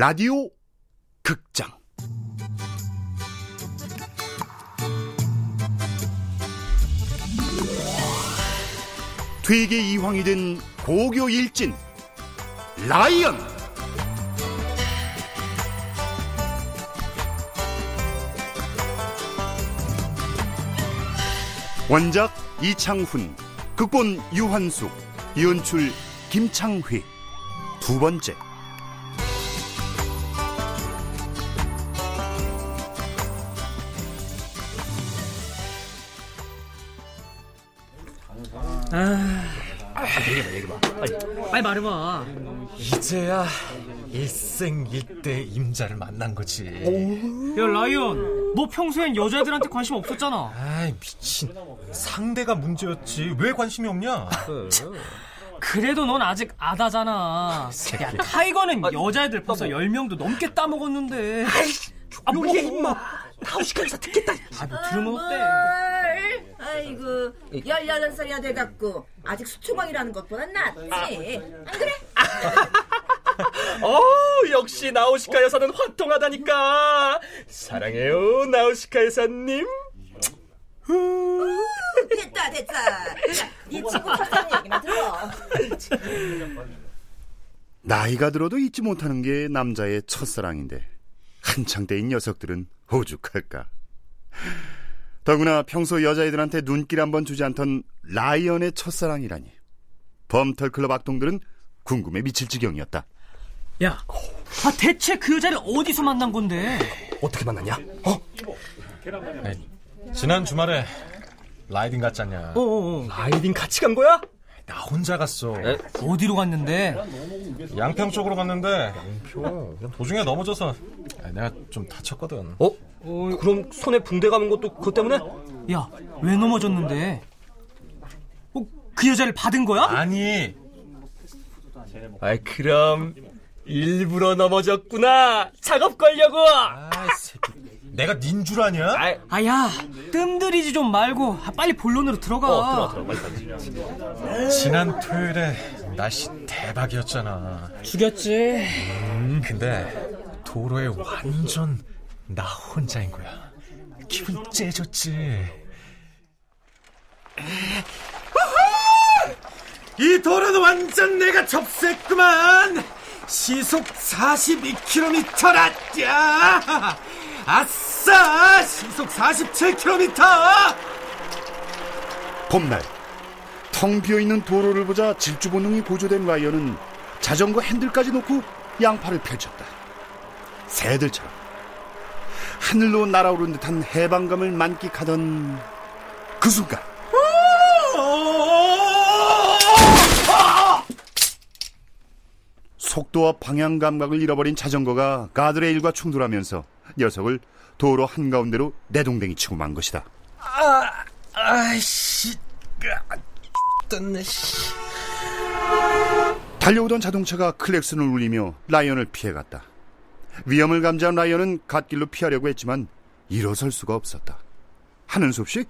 라디오 극장. 되게 이황이 된 고교 일진 라이언. 원작 이창훈 극본 유한숙 연출 김창휘. 두 번째 빨리 말해봐. 이제야 일생일대 임자를 만난 거지. 야 라이언, 너 평소엔 여자애들한테 관심 없었잖아. 아이 미친. 상대가 문제였지. 왜 관심이 없냐? 그래도 넌 아직 아다잖아. 야 타이거는 여자애들 벌써 10명도 넘게 따먹었는데. 아 뭐야 임마. 나우시카에서 듣겠다. 아 뭐 들으면 어때? 헐, 아이고 18살이나 돼갖고 아직 수초광이라는 것보단 낫지 안 그래? 어, 역시 나우시카 여사는 화통하다니까. 사랑해요, 나우시카 여사님. 됐다 됐다 자, 네 친구 첫사랑 얘기만 들어 나이가 들어도 잊지 못하는 게 남자의 첫사랑인데 한창 때인 녀석들은 오죽할까 더구나 평소 여자애들한테 눈길 한번 주지 않던 라이언의 첫사랑이라니 범털클럽 악동들은 궁금해 미칠 지경이었다 야, 아 대체 그 여자를 어디서 만난 건데? 어떻게 만났냐? 어? 아이, 지난 주말에 라이딩 갔잖냐. 어 어 어. 라이딩 같이 간 거야? 나 혼자 갔어. 어디로 갔는데? 양평 쪽으로 갔는데 도중에 넘어져서 아, 내가 좀 다쳤거든. 어? 어, 그럼 손에 붕대 감은 것도 그것 때문에? 야, 왜 넘어졌는데? 어, 그 여자를 받은 거야? 아니 아이, 그럼 일부러 넘어졌구나. 작업 걸려고. 아이 새끼 내가 닌 줄 아냐? 아이, 아야, 뜸들이지 좀 말고 아, 빨리 본론으로 들어가. 어, 빨리 빨리. 지난 토요일에 날씨 대박이었잖아. 죽였지. 음, 근데 도로에 완전 나 혼자인 거야. 기분 째졌지. 이 도로는 완전 내가 접수했구만. 시속 42km라. 아싸! 시속 47km. 봄날 텅 비어있는 도로를 보자 질주 본능이 고조된 라이언은 자전거 핸들까지 놓고 양팔을 펼쳤다 새들처럼 하늘로 날아오른 듯한 해방감을 만끽하던 그 순간 속도와 방향 감각을 잃어버린 자전거가 가드레일과 충돌하면서 녀석을 도로 한가운데로 내동댕이 치고 만 것이다 아이씨, 떴네. 씨. 달려오던 자동차가 클렉슨을 울리며 라이언을 피해갔다. 위험을 감지한 라이언은 갓길로 피하려고 했지만 일어설 수가 없었다. 하는 수 없이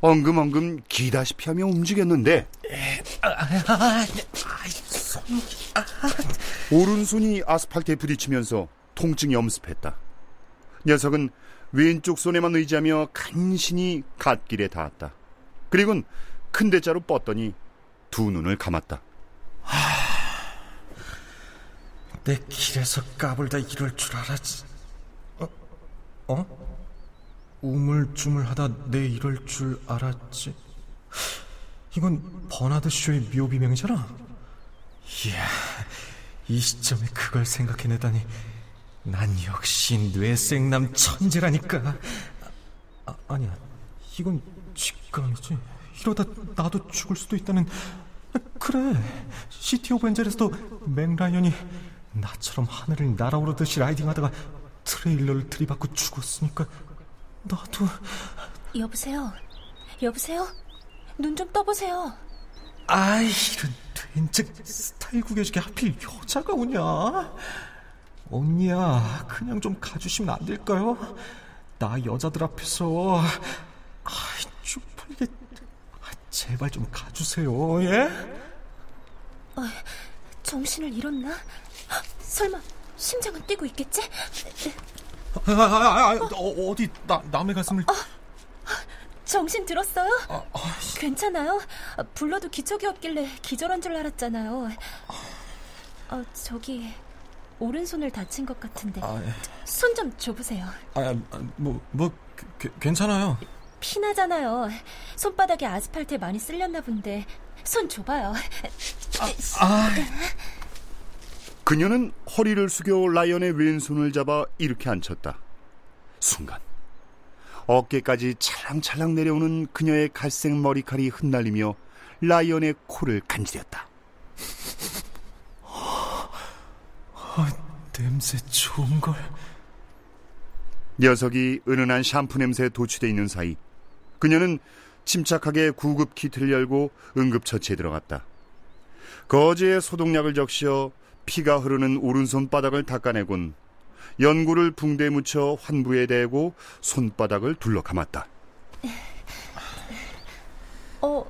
엉금엉금 기다시피 하며 움직였는데 오른손이 아스팔트에 부딪히면서 통증이 엄습했다. 녀석은 왼쪽 손에만 의지하며 간신히 갓길에 닿았다. 그리곤 큰 대자로 뻗더니 두 눈을 감았다. 내 길에서 까불다 이럴 줄 알았지. 어? 어? 우물쭈물하다 내 이럴 줄 알았지. 이건 버나드 쇼의 묘비 명이잖아. 이야, 이 시점에 그걸 생각해내다니. 난 역시 뇌생남 천재라니까. 아, 아니야, 이건 직감이지. 이러다 나도 죽을 수도 있다는. 아, 그래, City of Angel에서도 맥라이언이 나처럼 하늘을 날아오르듯이 riding하다가 트레일러를 들이받고 죽었으니까 나도 여보세요? 여보세요? 눈 좀 떠보세요. 아이 이런 된즉 스타일 구겨지게 하필 여자가 오냐 언니야 그냥 좀 가주시면 안 될까요? 나 여자들 앞에서 아이 쪽팔리게 아, 제발 좀 가주세요 예? 정신을 잃었나? 설마 심장은 뛰고 있겠지? 아, 아, 아, 아 어, 어디 나, 남의 가슴을... 어, 정신 들었어요? 아, 아, 괜찮아요? 불러도 기척이 없길래 기절한 줄 알았잖아요. 어, 저기 오른손을 다친 것 같은데 아, 예. 손좀 줘보세요. 아, 뭐, 뭐 그, 괜찮아요. 피나잖아요. 손바닥에 아스팔트에 많이 쓸렸나 본데 손 줘봐요. 아, 아. 그녀는 허리를 숙여 라이언의 왼손을 잡아 이렇게 앉혔다. 순간 어깨까지 찰랑찰랑 내려오는 그녀의 갈색 머리칼이 흩날리며 라이언의 코를 간지렸다. 아, 냄새 좋은 걸. 녀석이 은은한 샴푸 냄새에 도취돼 있는 사이 그녀는 침착하게 구급 키트를 열고 응급처치에 들어갔다. 거즈에 소독약을 적셔 피가 흐르는 오른손 바닥을 닦아내곤 연고를 붕대에 묻혀 환부에 대고 손바닥을 둘러 감았다. 어,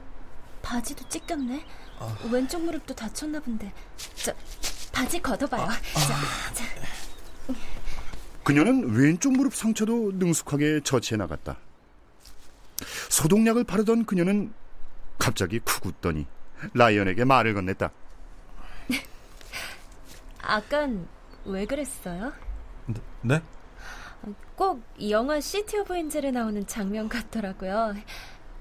바지도 찢겼네. 아... 왼쪽 무릎도 다쳤나 본데. 자, 바지 걷어봐요. 아... 자, 자. 그녀는 왼쪽 무릎 상처도 능숙하게 처치해 나갔다. 소독약을 바르던 그녀는 갑자기 쿡 웃더니 라이언에게 말을 건넸다. 아깐 왜 그랬어요? 네? 꼭 영화 City of Angel에 나오는 장면 같더라고요.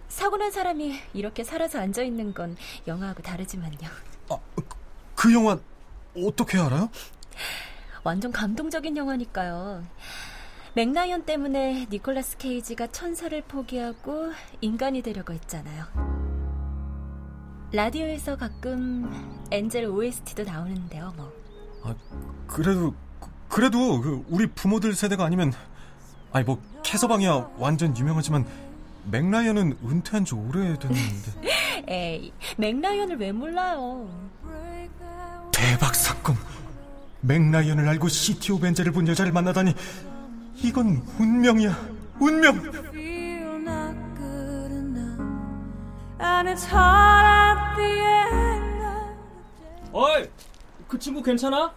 사고 난 사람이 이렇게 살아서 앉아 있는 건 영화하고 다르지만요. 아, 그 영화 어떻게 알아요? 완전 감동적인 영화니까요. 맥라이언 때문에 니콜라스 케이지가 천사를 포기하고 인간이 되려고 했잖아요. 라디오에서 가끔 Angel OST도 나오는데요, 뭐. 아, 그래도 그래도 그 우리 부모들 세대가 아니면 아니 뭐 캐서방이야 완전 유명하지만 맥라이언은 은퇴한 지 오래됐는데. 에이, 맥라이언을 왜 몰라요? 대박 사건. 맥라이언을 알고 City of Angel을 본 여자를 만나다니 이건 운명이야. 운명. 어이, 그 친구 괜찮아?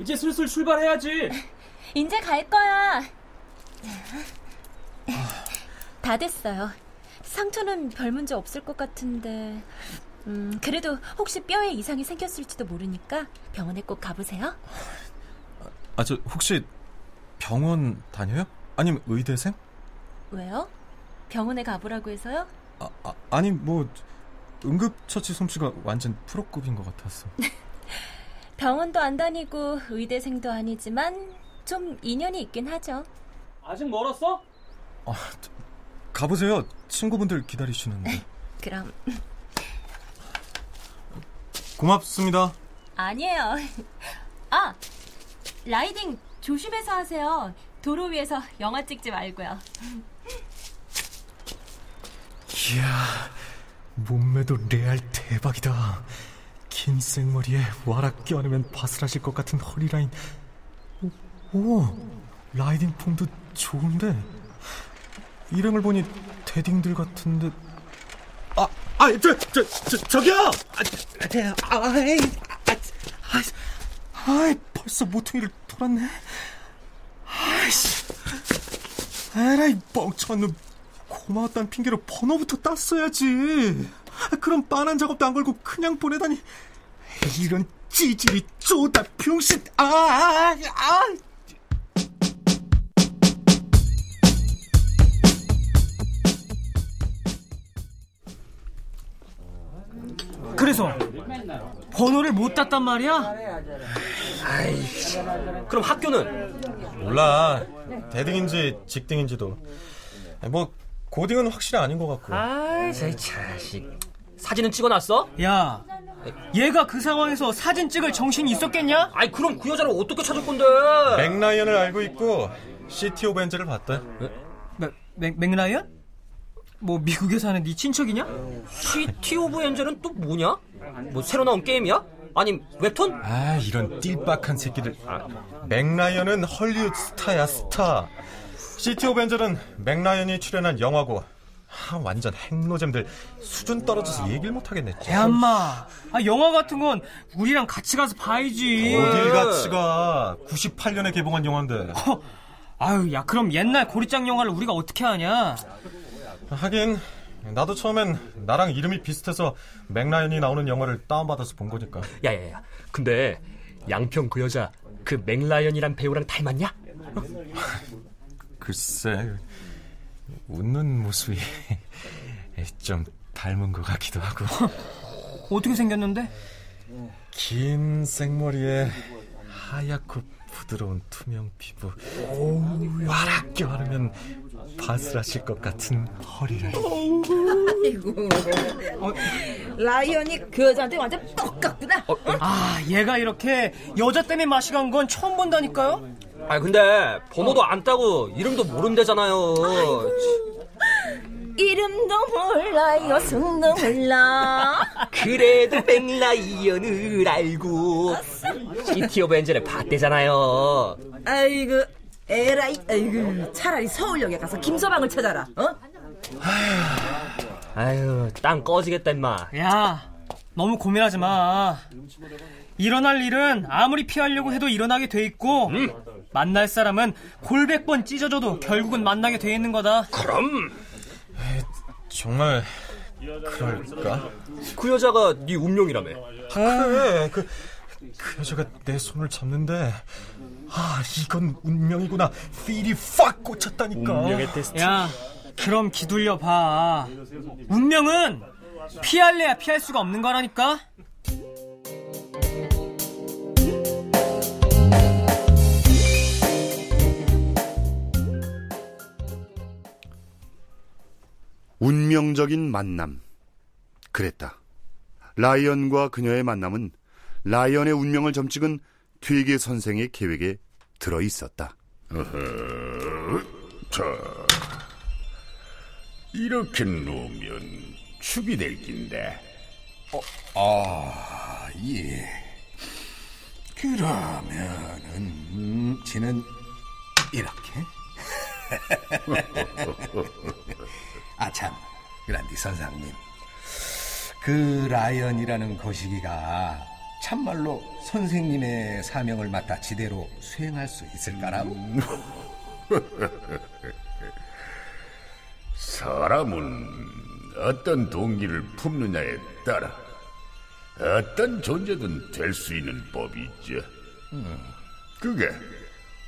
이제 슬슬 출발해야지. 이제 갈 거야. 다 됐어요. 상처는 별 문제 없을 것 같은데. 음, 그래도 혹시 뼈에 이상이 생겼을지도 모르니까 병원에 꼭 가보세요. 아, 저 혹시 병원 다녀요? 아니면 의대생? 왜요? 병원에 가보라고 해서요? 아, 아 아니 뭐 응급처치 솜씨가 완전 프로급인 것 같았어. 병원도 안 다니고 의대생도 아니지만 좀 인연이 있긴 하죠. 아직 멀었어? 아, 가보세요. 친구분들 기다리시는데. 그럼. 고맙습니다. 아니에요. 아, 라이딩 조심해서 하세요. 도로 위에서 영화 찍지 말고요. 이야, 몸매도 레알 대박이다. 긴 생머리에 와락 껴안으면 바스라질 것 같은 허리라인. 오, 오 라이딩 폼도 좋은데. 이름을 보니 대딩들 같은데. 아, 아, 저, 저, 저, 저기요! 아, 아, 에이, 아, 아, 아, 벌써 모퉁이를 돌았네. 아이씨. 에라이, 뻥쳐한 놈. 고마웠다는 핑계로 번호부터 땄어야지. 그럼 빤한 작업도 안 걸고 그냥 보내다니. 이런 찌질이 쪼다 병신 아, 아, 아. 그래서 번호를 못 땄단 말이야? 아이, 그럼 학교는? 몰라. 대딩인지 직딩인지도. 뭐 고딩은 확실히 아닌 것 같고. 아이, 제 자식. 사진은 찍어놨어? 야, 얘가 그 상황에서 사진 찍을 정신이 있었겠냐? 아이 그럼 그 여자를 어떻게 찾을 건데? 맥라이언을 알고 있고 City of Angel을 봤다. 맥, 맥, 맥라이언? 뭐 미국에 사는 네 친척이냐? City of Angel은 또 뭐냐? 뭐 새로 나온 게임이야? 아님 웹툰? 아 이런 띨박한 새끼들. 아, 맥라이언은 헐리우드 스타야 스타. City of Angel은 맥라이언이 출연한 영화고 아, 완전 핵노잼들 수준 떨어져서 얘기를 못하겠네. 얌마, 아, 영화 같은 건 우리랑 같이 가서 봐야지. 어딜 같이 가. 98년에 개봉한 영화인데. 허, 아유, 야, 그럼 옛날 고리짝 영화를 우리가 어떻게 하냐? 하긴 나도 처음엔 나랑 이름이 비슷해서 맥라이언이 나오는 영화를 다운받아서 본 거니까. 야야야. 근데 양평 그 여자 그 맥라이언이란 배우랑 닮았냐? 글쎄 웃는 모습이 좀 닮은 것 같기도 하고. 어떻게 생겼는데? 긴 생머리에 하얗고 부드러운 투명 피부. 와락게 바르면 바스라실 것 같은 허리를. 아이고. 라이언이 그 여자한테 완전 똑같구나. 어? 아, 얘가 이렇게 여자 때문에 마시 간건 처음 본다니까요? 아 근데 번호도 안 따고 이름도 모른대잖아요. 이름도 몰라요, 성도 몰라. 그래도 맥라이언을 알고 City of Angel을 봤대잖아요. 아이고, 에라이, 아이고, 차라리 서울역에 가서 김서방을 찾아라, 어? 아유, 땅 꺼지겠다 임마. 야, 너무 고민하지 마. 일어날 일은 아무리 피하려고 해도 일어나게 돼 있고, 만날 사람은 골백 번 찢어져도 결국은 만나게 돼 있는 거다. 그럼 정말 그럴까? 그 여자가 네 운명이라며. 그래 그, 그 여자가 내 손을 잡는데 아 이건 운명이구나 필이 팍 꽂혔다니까 운명의 테스트. 야, 그럼 기둘려 봐. 운명은 피할래야 피할 수가 없는 거라니까. 운명적인 만남. 그랬다. 라이언과 그녀의 만남은 라이언의 운명을 점찍은 퇴계 선생의 계획에 들어 있었다. 자, 이렇게 놓으면 축이 될 낀데. 아, 예. 그러면은 음, 지는 이렇게. 선상님. 그 라이언이라는 거시기가 참말로 선생님의 사명을 맡아 지대로 수행할 수 있을까라고? 사람은 어떤 동기를 품느냐에 따라 어떤 존재든 될 수 있는 법이 있죠. 그게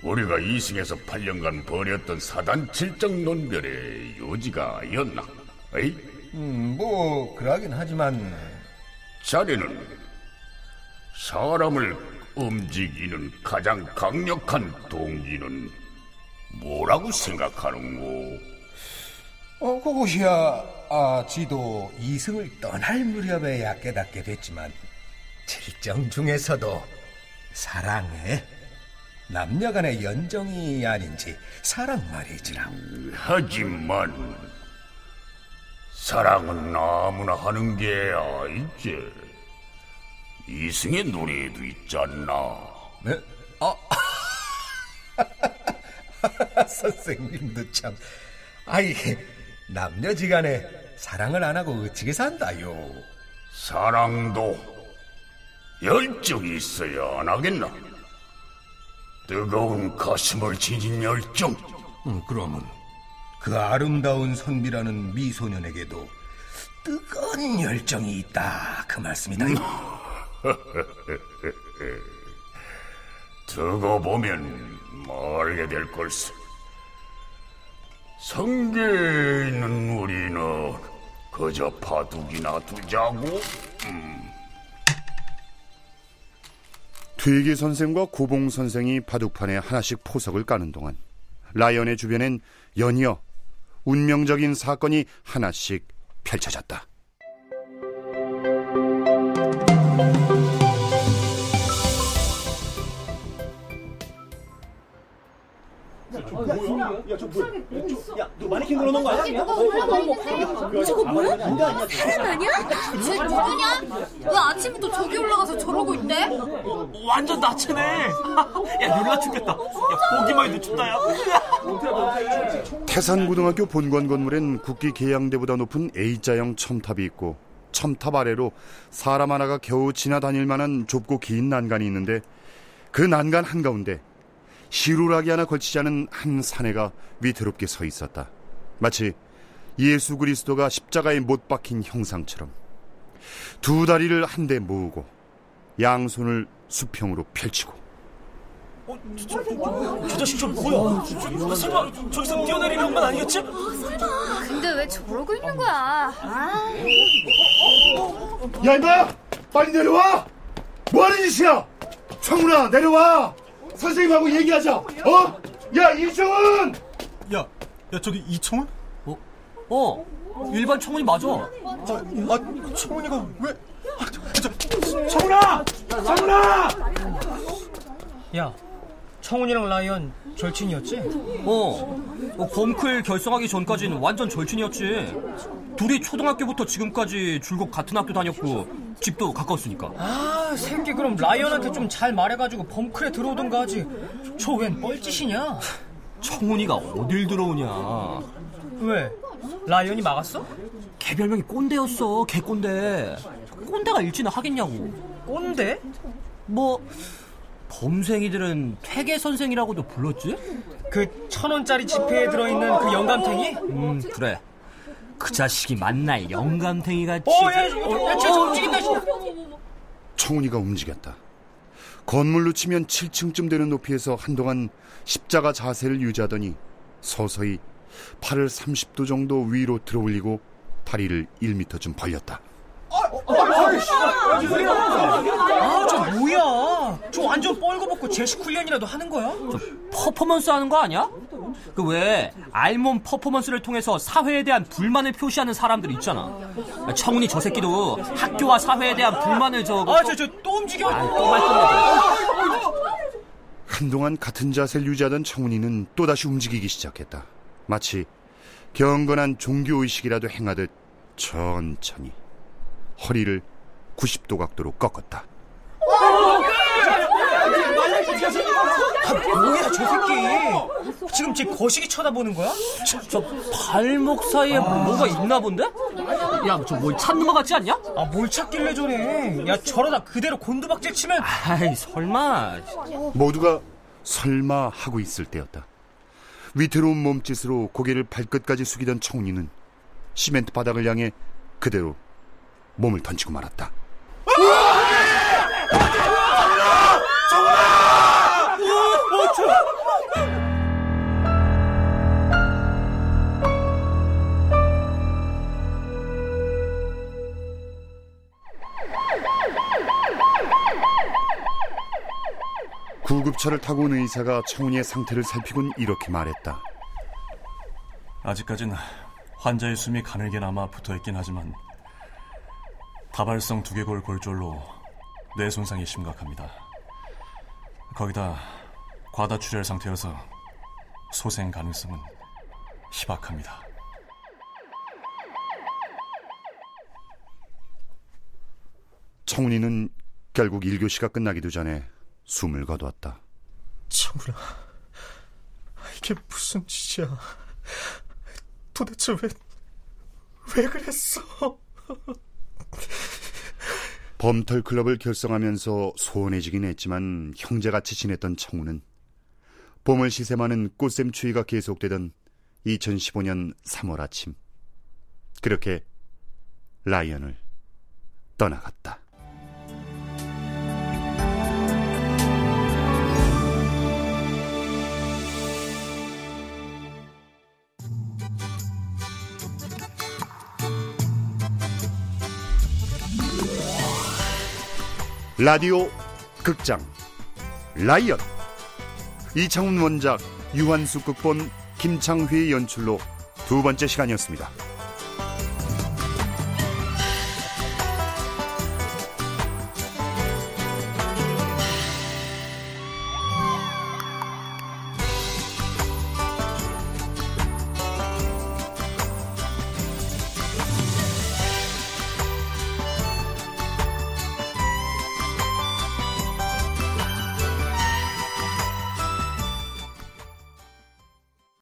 우리가 이승에서 8년간 벌였던 사단 칠정 논별의 요지가 아니었나? 에이? 음, 뭐 그러긴 하지만 자네는 사람을 움직이는 가장 강력한 동기는 뭐라고 생각하는고? 어, 그것이야, 아, 지도 이승을 떠날 무렵에야 깨닫게 됐지만, 칠정 중에서도 사랑에 남녀 간의 연정이 아닌지 사랑 말이지라. 하지만 사랑은 아무나 하는 게 아니지. 이승의 노래에도 있잖아. 네? 아, 선생님도 참. 아이, 남녀지간에 사랑을 안 하고 어찌게 산다요? 사랑도 열정이 있어야 안 하겠나? 뜨거운 가슴을 지닌 열정. 음, 그러면 그 아름다운 선비라는 미소년에게도 뜨거운 열정이 있다 그 말씀이다. 두고 보면 알게 될 걸세. 성계에 있는 우리는 그저 바둑이나 두자고. 퇴계 선생과 고봉 선생이 바둑판에 하나씩 포석을 까는 동안 라이언의 주변엔 연이어 운명적인 사건이 하나씩 펼쳐졌다. 저거 뭐야? 사람 아니야? 쟤 누구냐? 왜 아침부터 저기 올라가서 저러고 있대? 완전 나체네. 야, 놀라 죽겠다. 야, 보기만 해도 춥다, 야. 태산고등학교 본관 건물엔 국기 계양대보다 높은 A자형 첨탑이 있고 첨탑 아래로 사람 하나가 겨우 지나다닐 만한 좁고 긴 난간이 있는데 그 난간 한가운데 시루라기 하나 걸치지 않은 한 사내가 위태롭게 서 있었다. 마치 예수 그리스도가 십자가에 못 박힌 형상처럼 두 다리를 한데 모으고 양손을 수평으로 펼치고 저 자식 저 뭐야? 저, 설마 저기서 뛰어내리는 건 아니겠지? 근데 왜 저러고 있는 거야? 아, 야 임마! 빨리 내려와! 뭐하는 짓이야? 청훈아 내려와! 선생님하고 얘기하자. 어? 야 이정은 야, 야 저기 이청훈? 어, 일반 청원이 맞아. 아, 아 청훈이가 왜? 아, 저, 저, 청훈아! 청훈아! 야, 청훈이랑 라이언 절친이었지? 어, 어, 범클 결성하기 전까지는 완전 절친이었지. 둘이 초등학교부터 지금까지 줄곧 같은 학교 다녔고 집도 가까웠으니까. 아, 새끼 그럼 라이언한테 좀 잘 말해가지고 범클에 들어오던가 하지. 저 웬 뻘짓이냐? 청훈이가 어딜 들어오냐. 왜? 라이언이 막았어? 걔 별명이 꼰대였어. 개 꼰대. 꼰대가 일진을 하겠냐고. 꼰대? 뭐 범생이들은 퇴계 선생이라고도 불렀지? 그 천 원짜리 지폐에 들어있는 그 영감탱이? 음 그래. 그 자식이 만날 영감탱이 같이. 어, 야, 야, 야, 쟤, 저 움직인다. 씨. 청훈이가 움직였다. 건물로 치면 7층쯤 되는 높이에서 한동안 십자가 자세를 유지하더니 서서히 팔을 30도 정도 위로 들어 올리고 다리를 1미터쯤 벌렸다. 아, 저 뭐야? 저 완전 뻘거벗고 제식 훈련이라도 하는 거야? 퍼포먼스 하는 거 아니야? 그 왜 알몸 퍼포먼스를 통해서 사회에 대한 불만을 표시하는 사람들 있잖아. 청훈이 저 새끼도 학교와 사회에 대한 불만을 적어. 아, 저, 저, 또 움직여. 또 말씀해. 한동안 같은 자세를 유지하던 청훈이는 또다시 움직이기 시작했다. 마치 경건한 종교의식이라도 행하듯 천천히 허리를 90도 각도로 꺾었다. 아, 뭐야, 저 새끼. 지금 제 거시기 쳐다보는 거야? 저 발목 사이에 뭐가 있나 본데? 야, 저 뭘 찾는 거 같지 않냐? 아, 뭘 찾길래 저래. 야, 저러다 그대로 곤두박질 치면. 아이, 설마. 모두가 설마 하고 있을 때였다. 위태로운 몸짓으로 고개를 발끝까지 숙이던 청훈이는 시멘트 바닥을 향해 그대로 몸을 던지고 말았다. 구급차를 타고 온 의사가 청훈이의 상태를 살피곤 이렇게 말했다. 아직까진 환자의 숨이 가늘게 남아 붙어있긴 하지만 다발성 두개골 골절로 뇌 손상이 심각합니다. 거기다 과다 출혈 상태여서 소생 가능성은 희박합니다. 청훈이는 결국 1교시가 끝나기도 전에 숨을 거두었다. 청훈아, 이게 무슨 짓이야? 도대체 왜, 왜 그랬어? 범털 클럽을 결성하면서 소원해지긴 했지만 형제같이 지냈던 청우는 봄을 시샘하는 꽃샘 추위가 계속되던 2015년 3월 아침 그렇게 라이언을 떠나갔다. 라디오 극장 라이언 이창훈 원작 유한수 극본 김창휘의 연출로 두 번째 시간이었습니다.